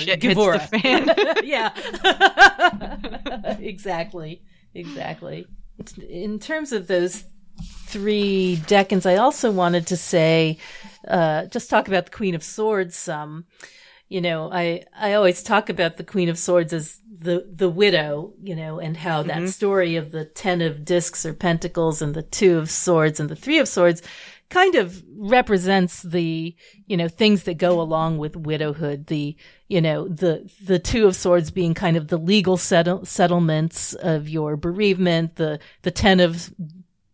or fan. yeah. exactly. Exactly. In terms of those three decans, I also wanted to say, uh, just talk about the Queen of Swords some. You know, I, I always talk about the Queen of Swords as the, the widow, you know, and how mm-hmm. that story of the Ten of Discs or Pentacles and the Two of Swords and the Three of Swords kind of represents the, you know, things that go along with widowhood. The, you know, the, the two of swords being kind of the legal settle- settlements of your bereavement, the, the ten of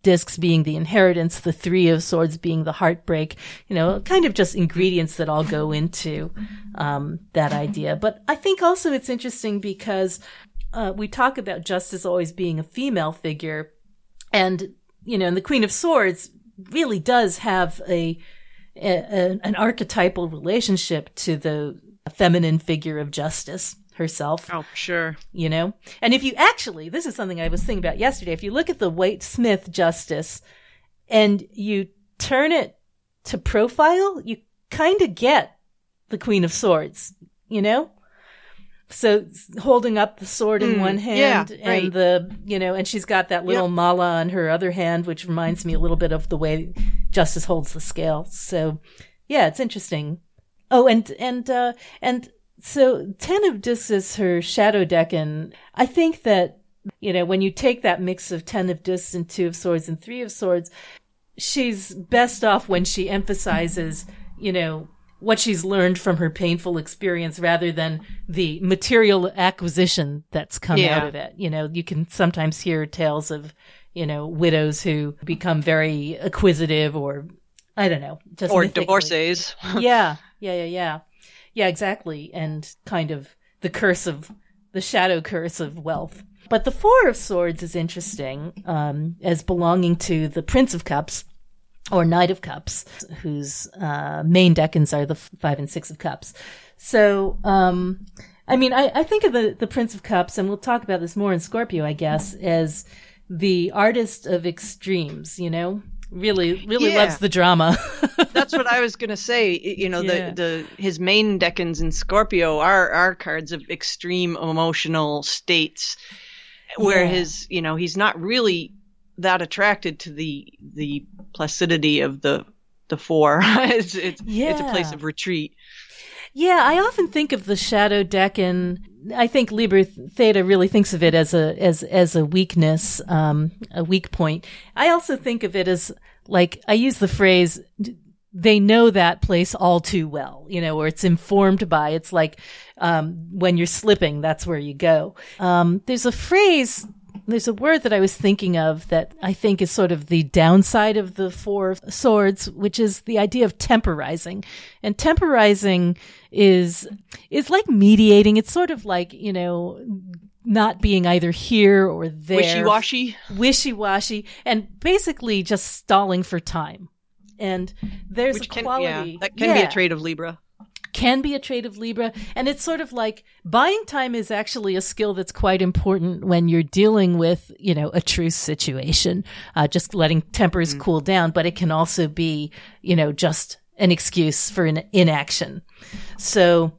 discs being the inheritance, the three of swords being the heartbreak, you know, kind of just ingredients that all go into um, that idea. But I think also it's interesting because uh, we talk about justice always being a female figure, and you know, and the Queen of Swords really does have a, a an archetypal relationship to the feminine figure of justice herself. Oh, sure. You know? And if you actually, this is something I was thinking about yesterday. If you look at the Waite Smith justice and you turn it to profile, you kind of get the Queen of Swords, you know? So holding up the sword in mm, one hand yeah, and right. the, you know, and she's got that little yep. mala on her other hand, which reminds me a little bit of the way Justice holds the scale. So yeah, it's interesting. Oh, and, and, uh, and so Ten of Discs is her shadow deck, and I think that, you know, when you take that mix of Ten of Discs and Two of Swords and Three of Swords, she's best off when she emphasizes, you know, what she's learned from her painful experience rather than the material acquisition that's come yeah. out of it. You know, you can sometimes hear tales of, you know, widows who become very acquisitive or I don't know, just or divorcees. yeah, yeah, yeah, yeah, yeah, exactly, and kind of the curse of the shadow curse of wealth. But the Four of Swords is interesting um, as belonging to the Prince of Cups or Knight of Cups, whose uh, main decans are the Five and Six of Cups. So, um, I mean, I, I think of the, the Prince of Cups, and we'll talk about this more in Scorpio, I guess, as the artist of extremes, you know? Really, really yeah. loves the drama. That's what I was gonna say. You know, yeah. the the his main decans in Scorpio are are cards of extreme emotional states, where yeah. his you know he's not really that attracted to the the placidity of the the four. it's it's, it's a place of retreat. Yeah, I often think of the shadow decan. I think Liber Theta really thinks of it as a as as a weakness, um, a weak point. I also think of it as like I use the phrase they know that place all too well, you know, where it's informed by, it's like, um, when you're slipping, that's where you go. Um, there's a phrase there's a word that I was thinking of that I think is sort of the downside of the four swords, which is the idea of temporizing. And temporizing is, is like mediating. It's sort of like, you know, not being either here or there. Wishy-washy. Wishy-washy. And basically just stalling for time. And there's Which a can, quality. Yeah, that can yeah. be a trait of Libra can be a trait of Libra. And it's sort of like buying time is actually a skill that's quite important when you're dealing with, you know, a truce situation, uh, just letting tempers mm. cool down. But it can also be, you know, just an excuse for an inaction. So,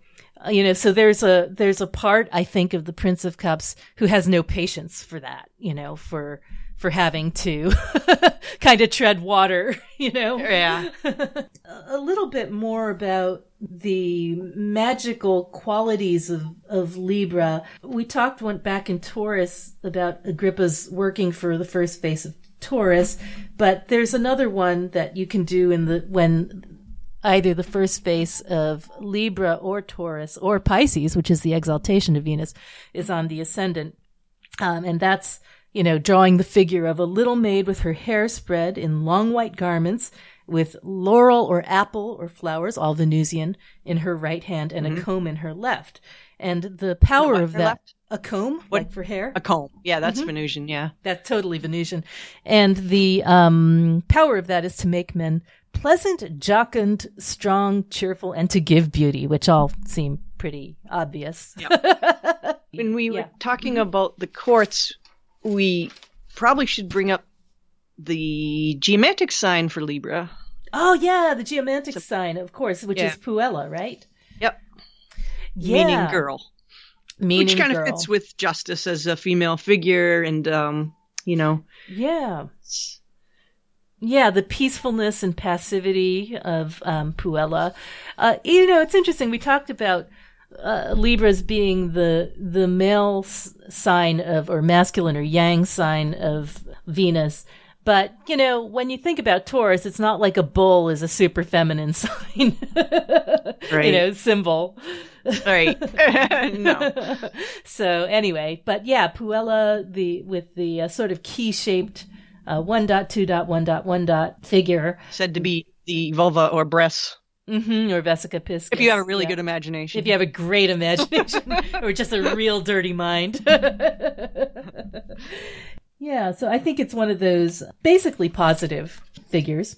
uh, you know, so there's a, there's a part, I think, of the Prince of Cups who has no patience for that, you know, for, for having to kind of tread water, you know? Yeah. a little bit more about the magical qualities of, of Libra. We talked, went back in Taurus about Agrippa's working for the first face of Taurus, but there's another one that you can do in the, when either the first face of Libra or Taurus or Pisces, which is the exaltation of Venus, is on the ascendant. Um, and that's, you know, drawing the figure of a little maid with her hair spread in long white garments with laurel or apple or flowers, all Venusian, in her right hand and mm-hmm. a comb in her left. And the power of that. Left? A comb, what, like for hair. A comb, yeah, that's mm-hmm. Venusian, yeah. That's totally Venusian, and the um, power of that is to make men pleasant, jocund, strong, cheerful, and to give beauty, which all seem pretty obvious. When we yeah. were talking about the courts, we probably should bring up the geomantic sign for Libra. Oh yeah, the geomantic so, sign, of course, which yeah. is Puella, right? Yep. Yeah. Meaning girl. Meaning which kind girl. of fits with justice as a female figure and um, you know. Yeah. Yeah, the peacefulness and passivity of um, Puella. Uh, you know, it's interesting. We talked about uh, Libras being the the male sign of or masculine or yang sign of Venus. But, you know, when you think about Taurus, it's not like a bull is a super feminine sign, right. you know, symbol. Right. no. So anyway, but yeah, Puella, the, with the uh, sort of key shaped, uh, one dot, two dot, one dot, one dot figure. Said to be the vulva or breasts. Mm-hmm, or vesica piscis. If you have a really yeah. good imagination. If you have a great imagination, or just a real dirty mind. Yeah, so I think it's one of those basically positive figures.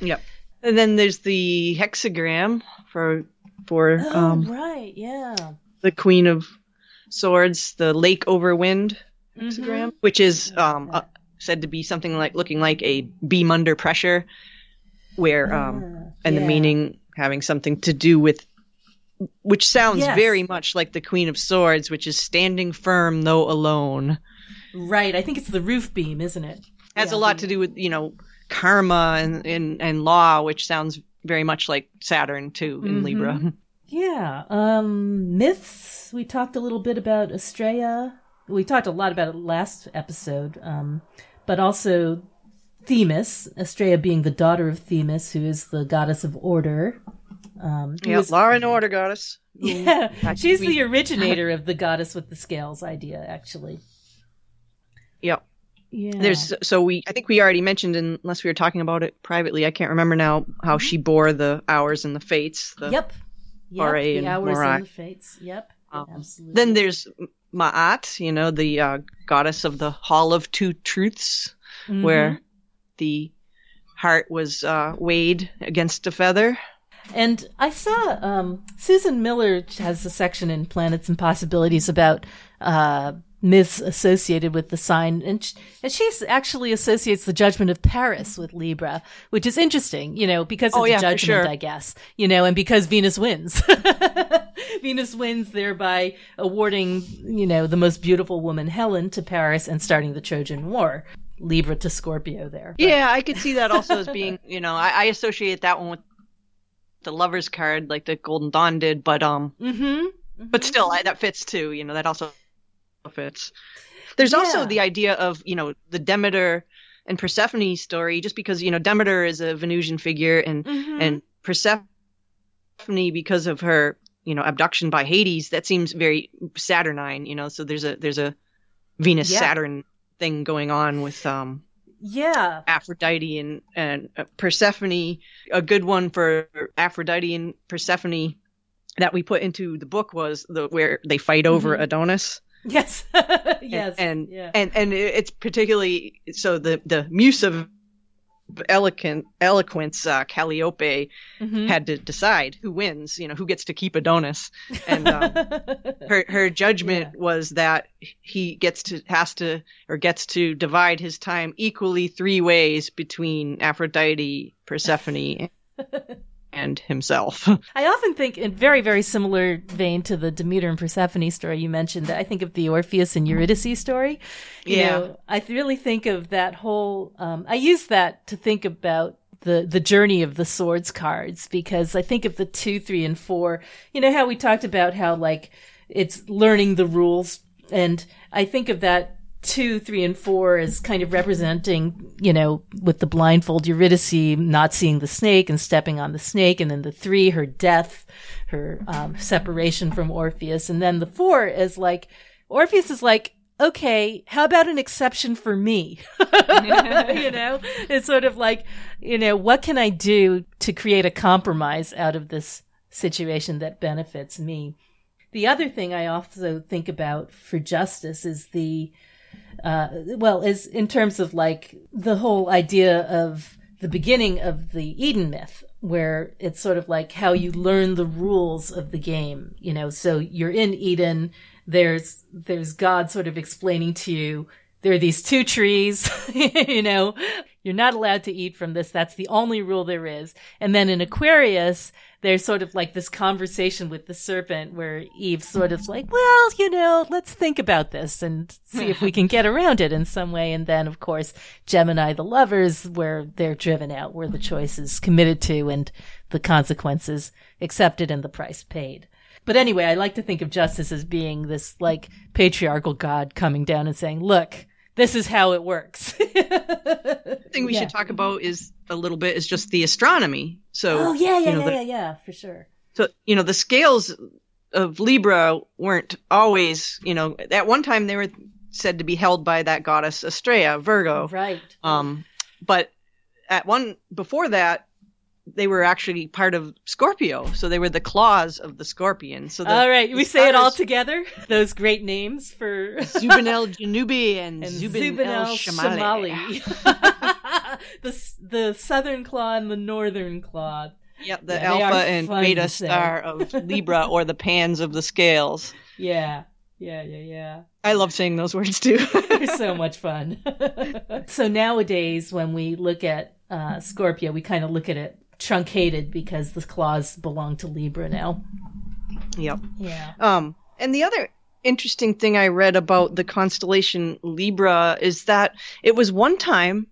Yep. And then there's the hexagram for for oh, um, right, yeah, the Queen of Swords, the Lake over Wind hexagram, mm-hmm. which is um, uh, said to be something like looking like a beam under pressure, where um, Ah, and yeah. the meaning having something to do with which sounds Yes. very much like the queen of swords which is standing firm though alone Right, I think it's the roof beam, isn't it? has Yeah, a lot to do with you know karma and, and and law which sounds very much like saturn too in Mhm. libra Yeah. Um myths. We talked a little bit about Astraea. We talked a lot about it last episode. Um but also Themis, Astraea being the daughter of Themis, who is the goddess of order. Um yeah is- law and order goddess yeah. She's we- the originator of the goddess with the scales idea, actually. yep Yeah. there's so we i think we already mentioned unless we were talking about it privately i can't remember now how she bore the hours and the fates the, Yep. Yep. The and hours Moirai. and the fates. Yep. Um, Absolutely. Then there's Ma'at, you know, the uh, goddess of the Hall of Two Truths, Mhm. where the heart was uh, weighed against a feather. And I saw um, Susan Miller has a section in Planets and Possibilities about uh, myths associated with the sign, and sh- and she actually associates the Judgment of Paris with Libra, which is interesting, you know, because it's Oh, yeah, a judgment, sure. I guess, you know, and because Venus wins. Venus wins, thereby awarding, you know, the most beautiful woman, Helen, to Paris and starting the Trojan War. Libra to Scorpio there. But- Yeah, I could see that also as being, you know, I, I associate that one with the Lover's card, like the Golden Dawn did, but um, Mm-hmm. but still, I, that fits too. You know, that also fits. There's also the idea of, you know, the Demeter and Persephone story, just because you know Demeter is a Venusian figure, and Mm-hmm. and Persephone because of her you know abduction by Hades that seems very Saturnine you know so there's a there's a Venus Yeah. Saturn thing going on with um yeah. Aphrodite and and uh, Persephone a good one for Aphrodite and Persephone that we put into the book was the where they fight over Mhm. Adonis Yes. yes. and yeah. and and it's particularly so the the muse of eloquent eloquence uh, Calliope Mhm. had to decide who wins, you know, who gets to keep Adonis. And um, her her judgment was that he gets to has to or gets to divide his time equally three ways between Aphrodite, Persephone, and himself. I often think, in very, very similar vein to the Demeter and Persephone story you mentioned, that I think of the Orpheus and Eurydice story. You Yeah. know, I really think of that whole. Um, I use that to think about the the journey of the swords cards because I think of the two, three, and four. You know how we talked about how like it's learning the rules, and I think of that two, three, and four as kind of representing, you know, with the blindfold Eurydice not seeing the snake and stepping on the snake, and then the three, her death, her um, separation from Orpheus, and then the four is like Orpheus is like. Okay, how about an exception for me? you know, it's sort of like, you know, what can I do to create a compromise out of this situation that benefits me? The other thing I also think about for justice is the, uh, well, is in terms of like the whole idea of the beginning of the Eden myth, where it's sort of like how you learn the rules of the game, you know, so you're in Eden, there's, there's God sort of explaining to you, there are these two trees, you know, you're not allowed to eat from this. That's the only rule there is. And then in Aquarius, there's sort of like this conversation with the serpent where Eve's sort of like, well, you know, let's think about this and see if we can get around it in some way. And then, of course, Gemini, the lovers, where they're driven out, where the choice is committed to and the consequences accepted and the price paid. But anyway, I like to think of justice as being this like patriarchal God coming down and saying, look, this is how it works. The thing we Yeah. should talk about is a little bit is just the astronomy. So Oh yeah, yeah, you know, yeah, the- yeah, yeah, for sure. so you know the scales of Libra weren't always you know at one time they were said to be held by that goddess Astraea Virgo Right. um but at one before that they were actually part of Scorpio so they were the claws of the scorpion so the, all right, the we say it all together. Those great names for Zuben Janubi and, and Zuben, Zuben el el Shamali. Shamali. the the southern claw and the northern claw. Yep, the yeah, alpha and beta star of Libra or the pans of the scales. Yeah. Yeah, yeah, yeah. I love saying those words too. They're so much fun. so nowadays, when we look at uh, Scorpio, we kind of look at it truncated because the claws belong to Libra now. Yep. Yeah. Um, and the other interesting thing I read about the constellation Libra is that it was one time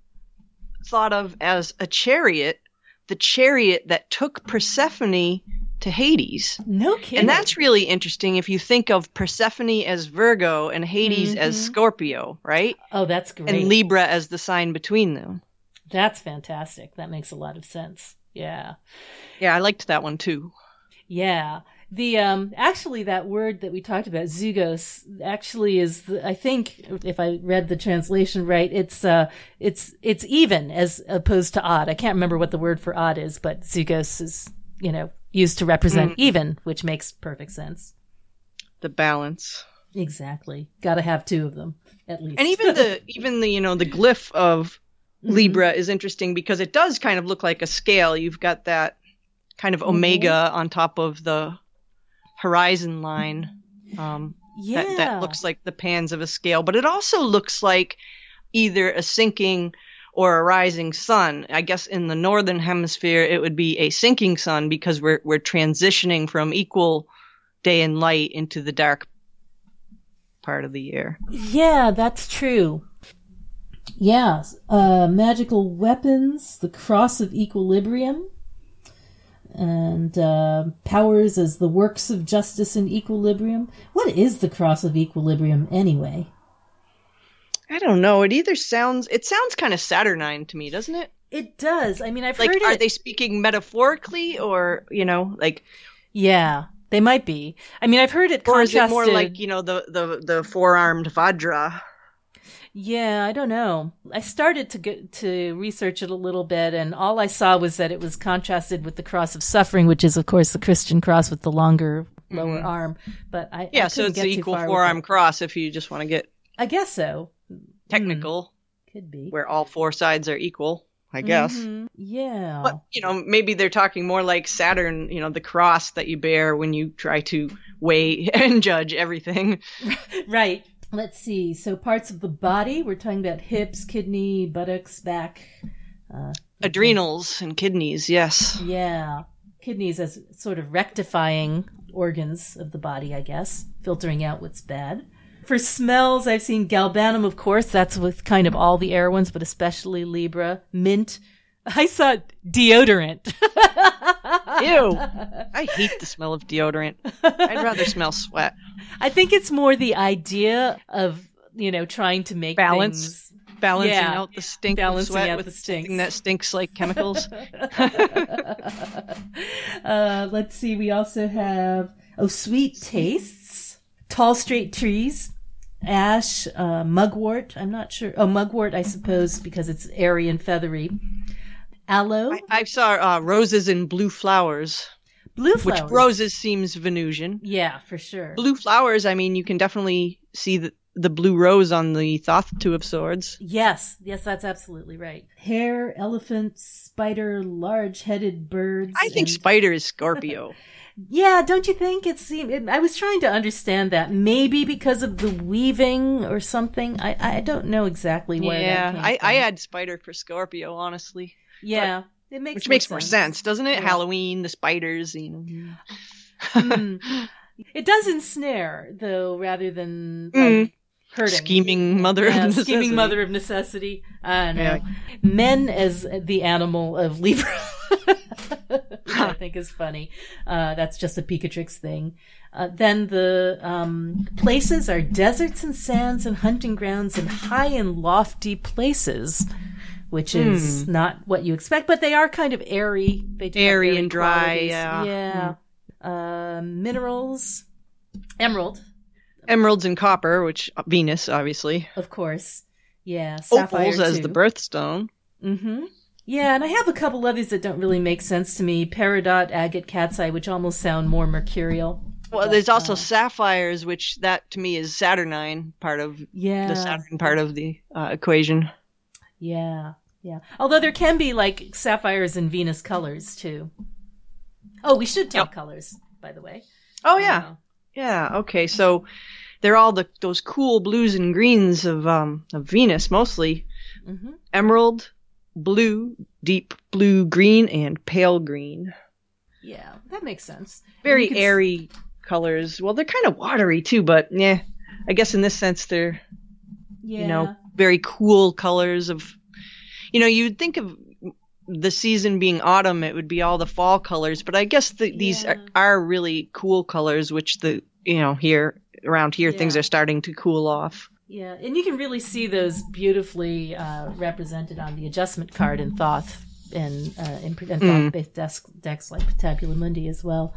thought of as a chariot, the chariot that took Persephone to Hades. No kidding. And that's really interesting if you think of Persephone as Virgo and Hades mm-hmm. as Scorpio, right? Oh, that's great. And Libra as the sign between them. That's fantastic. That makes a lot of sense. Yeah. Yeah, I liked that one too. Yeah. The um actually that word that we talked about zygos actually is the, I think if I read the translation right it's uh it's it's even as opposed to odd. I can't remember what the word for odd is, but zygos is, you know, used to represent mm. even, which makes perfect sense. The balance. Exactly. Got to have two of them at least. And even the even the you know the glyph of mm-hmm. Libra is interesting because it does kind of look like a scale. You've got that kind of mm-hmm. omega on top of the horizon line. Um, yeah. That, that looks like the pans of a scale, but it also looks like either a sinking or a rising sun. I guess in the northern hemisphere it would be a sinking sun because we're we're transitioning from equal day and light into the dark part of the year. Yeah, that's true. Yeah, uh, magical weapons, the cross of equilibrium and uh, powers as the works of justice and equilibrium. What is the cross of equilibrium anyway? I don't know. It either sounds it sounds kind of saturnine to me, doesn't it? It does. I mean, I've like, heard. Are it... they speaking metaphorically, or you know, like? Yeah, they might be. I mean, I've heard it. Or is it more like you know the the the four armed Vajra? Yeah, I don't know. I started to get to research it a little bit, and all I saw was that it was contrasted with the cross of suffering, which is, of course, the Christian cross with the longer lower mm-hmm. arm. But I yeah, I so it's the equal forearm cross if you just want to get. I guess so. Technical. Mm, could be where all four sides are equal. I guess. Mm-hmm. Yeah. But, you know, maybe they're talking more like Saturn, you know, the cross that you bear when you try to weigh and judge everything. right. Let's see. So parts of the body, we're talking about hips, kidney, buttocks, back. Uh, Adrenals and kidneys, yes. Yeah. Kidneys as sort of rectifying organs of the body, I guess, filtering out what's bad. For smells, I've seen galbanum, of course. That's with kind of all the air ones, but especially Libra. Mint. I saw deodorant. Ew. I hate the smell of deodorant. I'd rather smell sweat. I think it's more the idea of, you know, trying to make balance. Things, balancing yeah, out the stink balancing sweat with the something that stinks like chemicals. uh, let's see. We also have oh, sweet tastes, tall straight trees, ash, uh, mugwort. I'm not sure. Oh, mugwort, I suppose, because it's airy and feathery. Aloe. I, I saw uh, roses and blue flowers. Blue flowers. Which roses seems Venusian. Yeah, for sure. Blue flowers, I mean, you can definitely see the, the blue rose on the Thoth Two of Swords. Yes, yes, that's absolutely right. Hare, elephant, spider, large headed birds. I think and... spider is Scorpio. yeah, don't you think? It seemed. It, I was trying to understand that. Maybe because of the weaving or something. I, I don't know exactly where yeah, I, I had spider for Scorpio, honestly. Yeah, but, it makes which more makes sense. more sense, doesn't it? Yeah. Halloween, the spiders, you know. mm. It does ensnare, though, rather than mm. hurting. Scheming mother yeah, of necessity. Scheming mother of necessity. I know. Yeah. Men as the animal of Libra. which I think is funny. Uh, that's just a Picatrix thing. Uh, then the um, places are deserts and sands and hunting grounds and high and lofty places which is mm. not what you expect, but they are kind of airy. They airy, airy and dry. Qualities. Yeah. Yeah. Mm. Uh, minerals, emerald, emeralds and copper, which uh, Venus, obviously. Of course. Yeah. Opals as the birthstone. Mm-hmm. Yeah, and I have a couple others that don't really make sense to me. Peridot, agate, cat's eye, which almost sound more mercurial. Well, but, there's also uh, sapphires, which that to me is Saturnine part of yeah. the Saturn part of the uh, equation. Yeah. Yeah. Although there can be like sapphires and Venus colors too. Oh, we should talk yep. colors, by the way. Oh yeah, uh, yeah. Okay, so they're all the those cool blues and greens of um of Venus mostly. Mm-hmm. Emerald, blue, deep blue, green, and pale green. Yeah, that makes sense. Very airy s- colors. Well, they're kind of watery too, but yeah, I guess in this sense they're yeah. you know very cool colors of. You know, you'd think of the season being autumn, it would be all the fall colors, but I guess the, these yeah. are, are, really cool colors, which the you know here around here yeah. things are starting to cool off. Yeah, and you can really see those beautifully uh, represented on the adjustment card in Thoth and uh, in, in Thoth-based mm. decks like Tabula Mundi as well.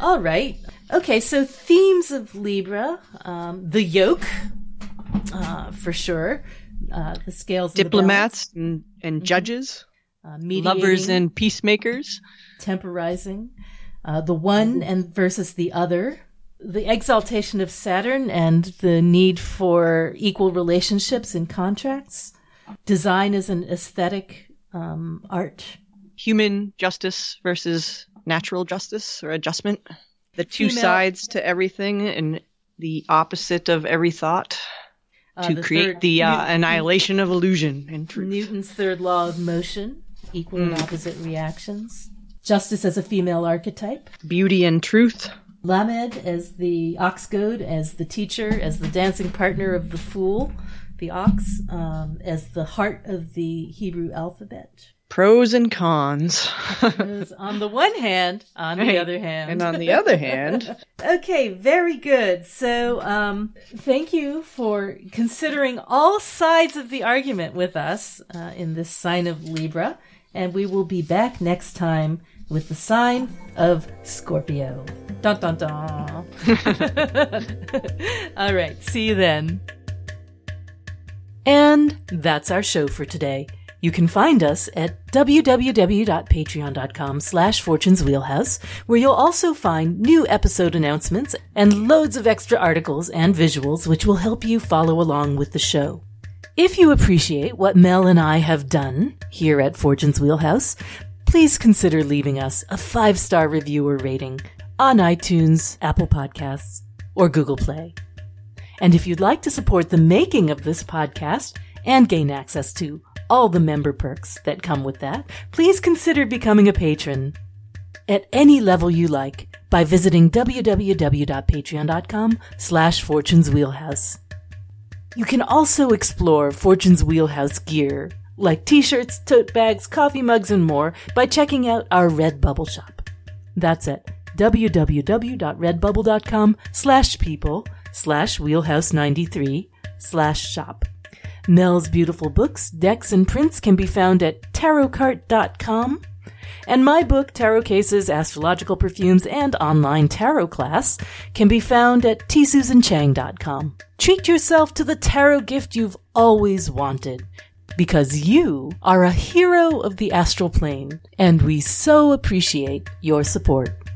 All right. Okay, so themes of Libra, um, the yoke, uh, for sure. Uh, the scales, diplomats and, and mm-hmm. judges, uh, lovers and peacemakers, temporizing, uh, the one and versus the other, the exaltation of Saturn and the need for equal relationships in contracts, design as an aesthetic um, art, human justice versus natural justice or adjustment, the two Female. sides to everything and the opposite of every thought. Uh, to the create third, the uh, Newton, annihilation of illusion and truth. Newton's third law of motion, equal mm. and opposite reactions. Justice as a female archetype. Beauty and truth. Lamed as the ox goad, as the teacher, as the dancing partner of the fool, the ox, um, as the heart of the Hebrew alphabet. Pros and cons. on the one hand, on the other hand. And on the other hand. okay, very good. So, um, thank you for considering all sides of the argument with us uh, in this sign of Libra. And we will be back next time with the sign of Scorpio. Dun dun dun. All right, see you then. And that's our show for today. You can find us at www.patreon.com slash Fortune's Wheelhouse, where you'll also find new episode announcements and loads of extra articles and visuals which will help you follow along with the show. If you appreciate what Mel and I have done here at Fortune's Wheelhouse, please consider leaving us a five star review or rating on iTunes, Apple Podcasts, or Google Play. And if you'd like to support the making of this podcast and gain access to all the member perks that come with that, please consider becoming a patron at any level you like by visiting www.patreon.com slash fortune's wheelhouse. You can also explore Fortune's Wheelhouse gear like t-shirts, tote bags, coffee mugs, and more by checking out our Redbubble shop. That's at www.redbubble.com slash people slash wheelhouse93 slash shop. Mel's beautiful books, decks, and prints can be found at tarotcart.com. And my book, Tarot Cases, Astrological Perfumes, and Online Tarot Class can be found at tsusanchang.com. Treat yourself to the tarot gift you've always wanted because you are a hero of the astral plane, and we so appreciate your support.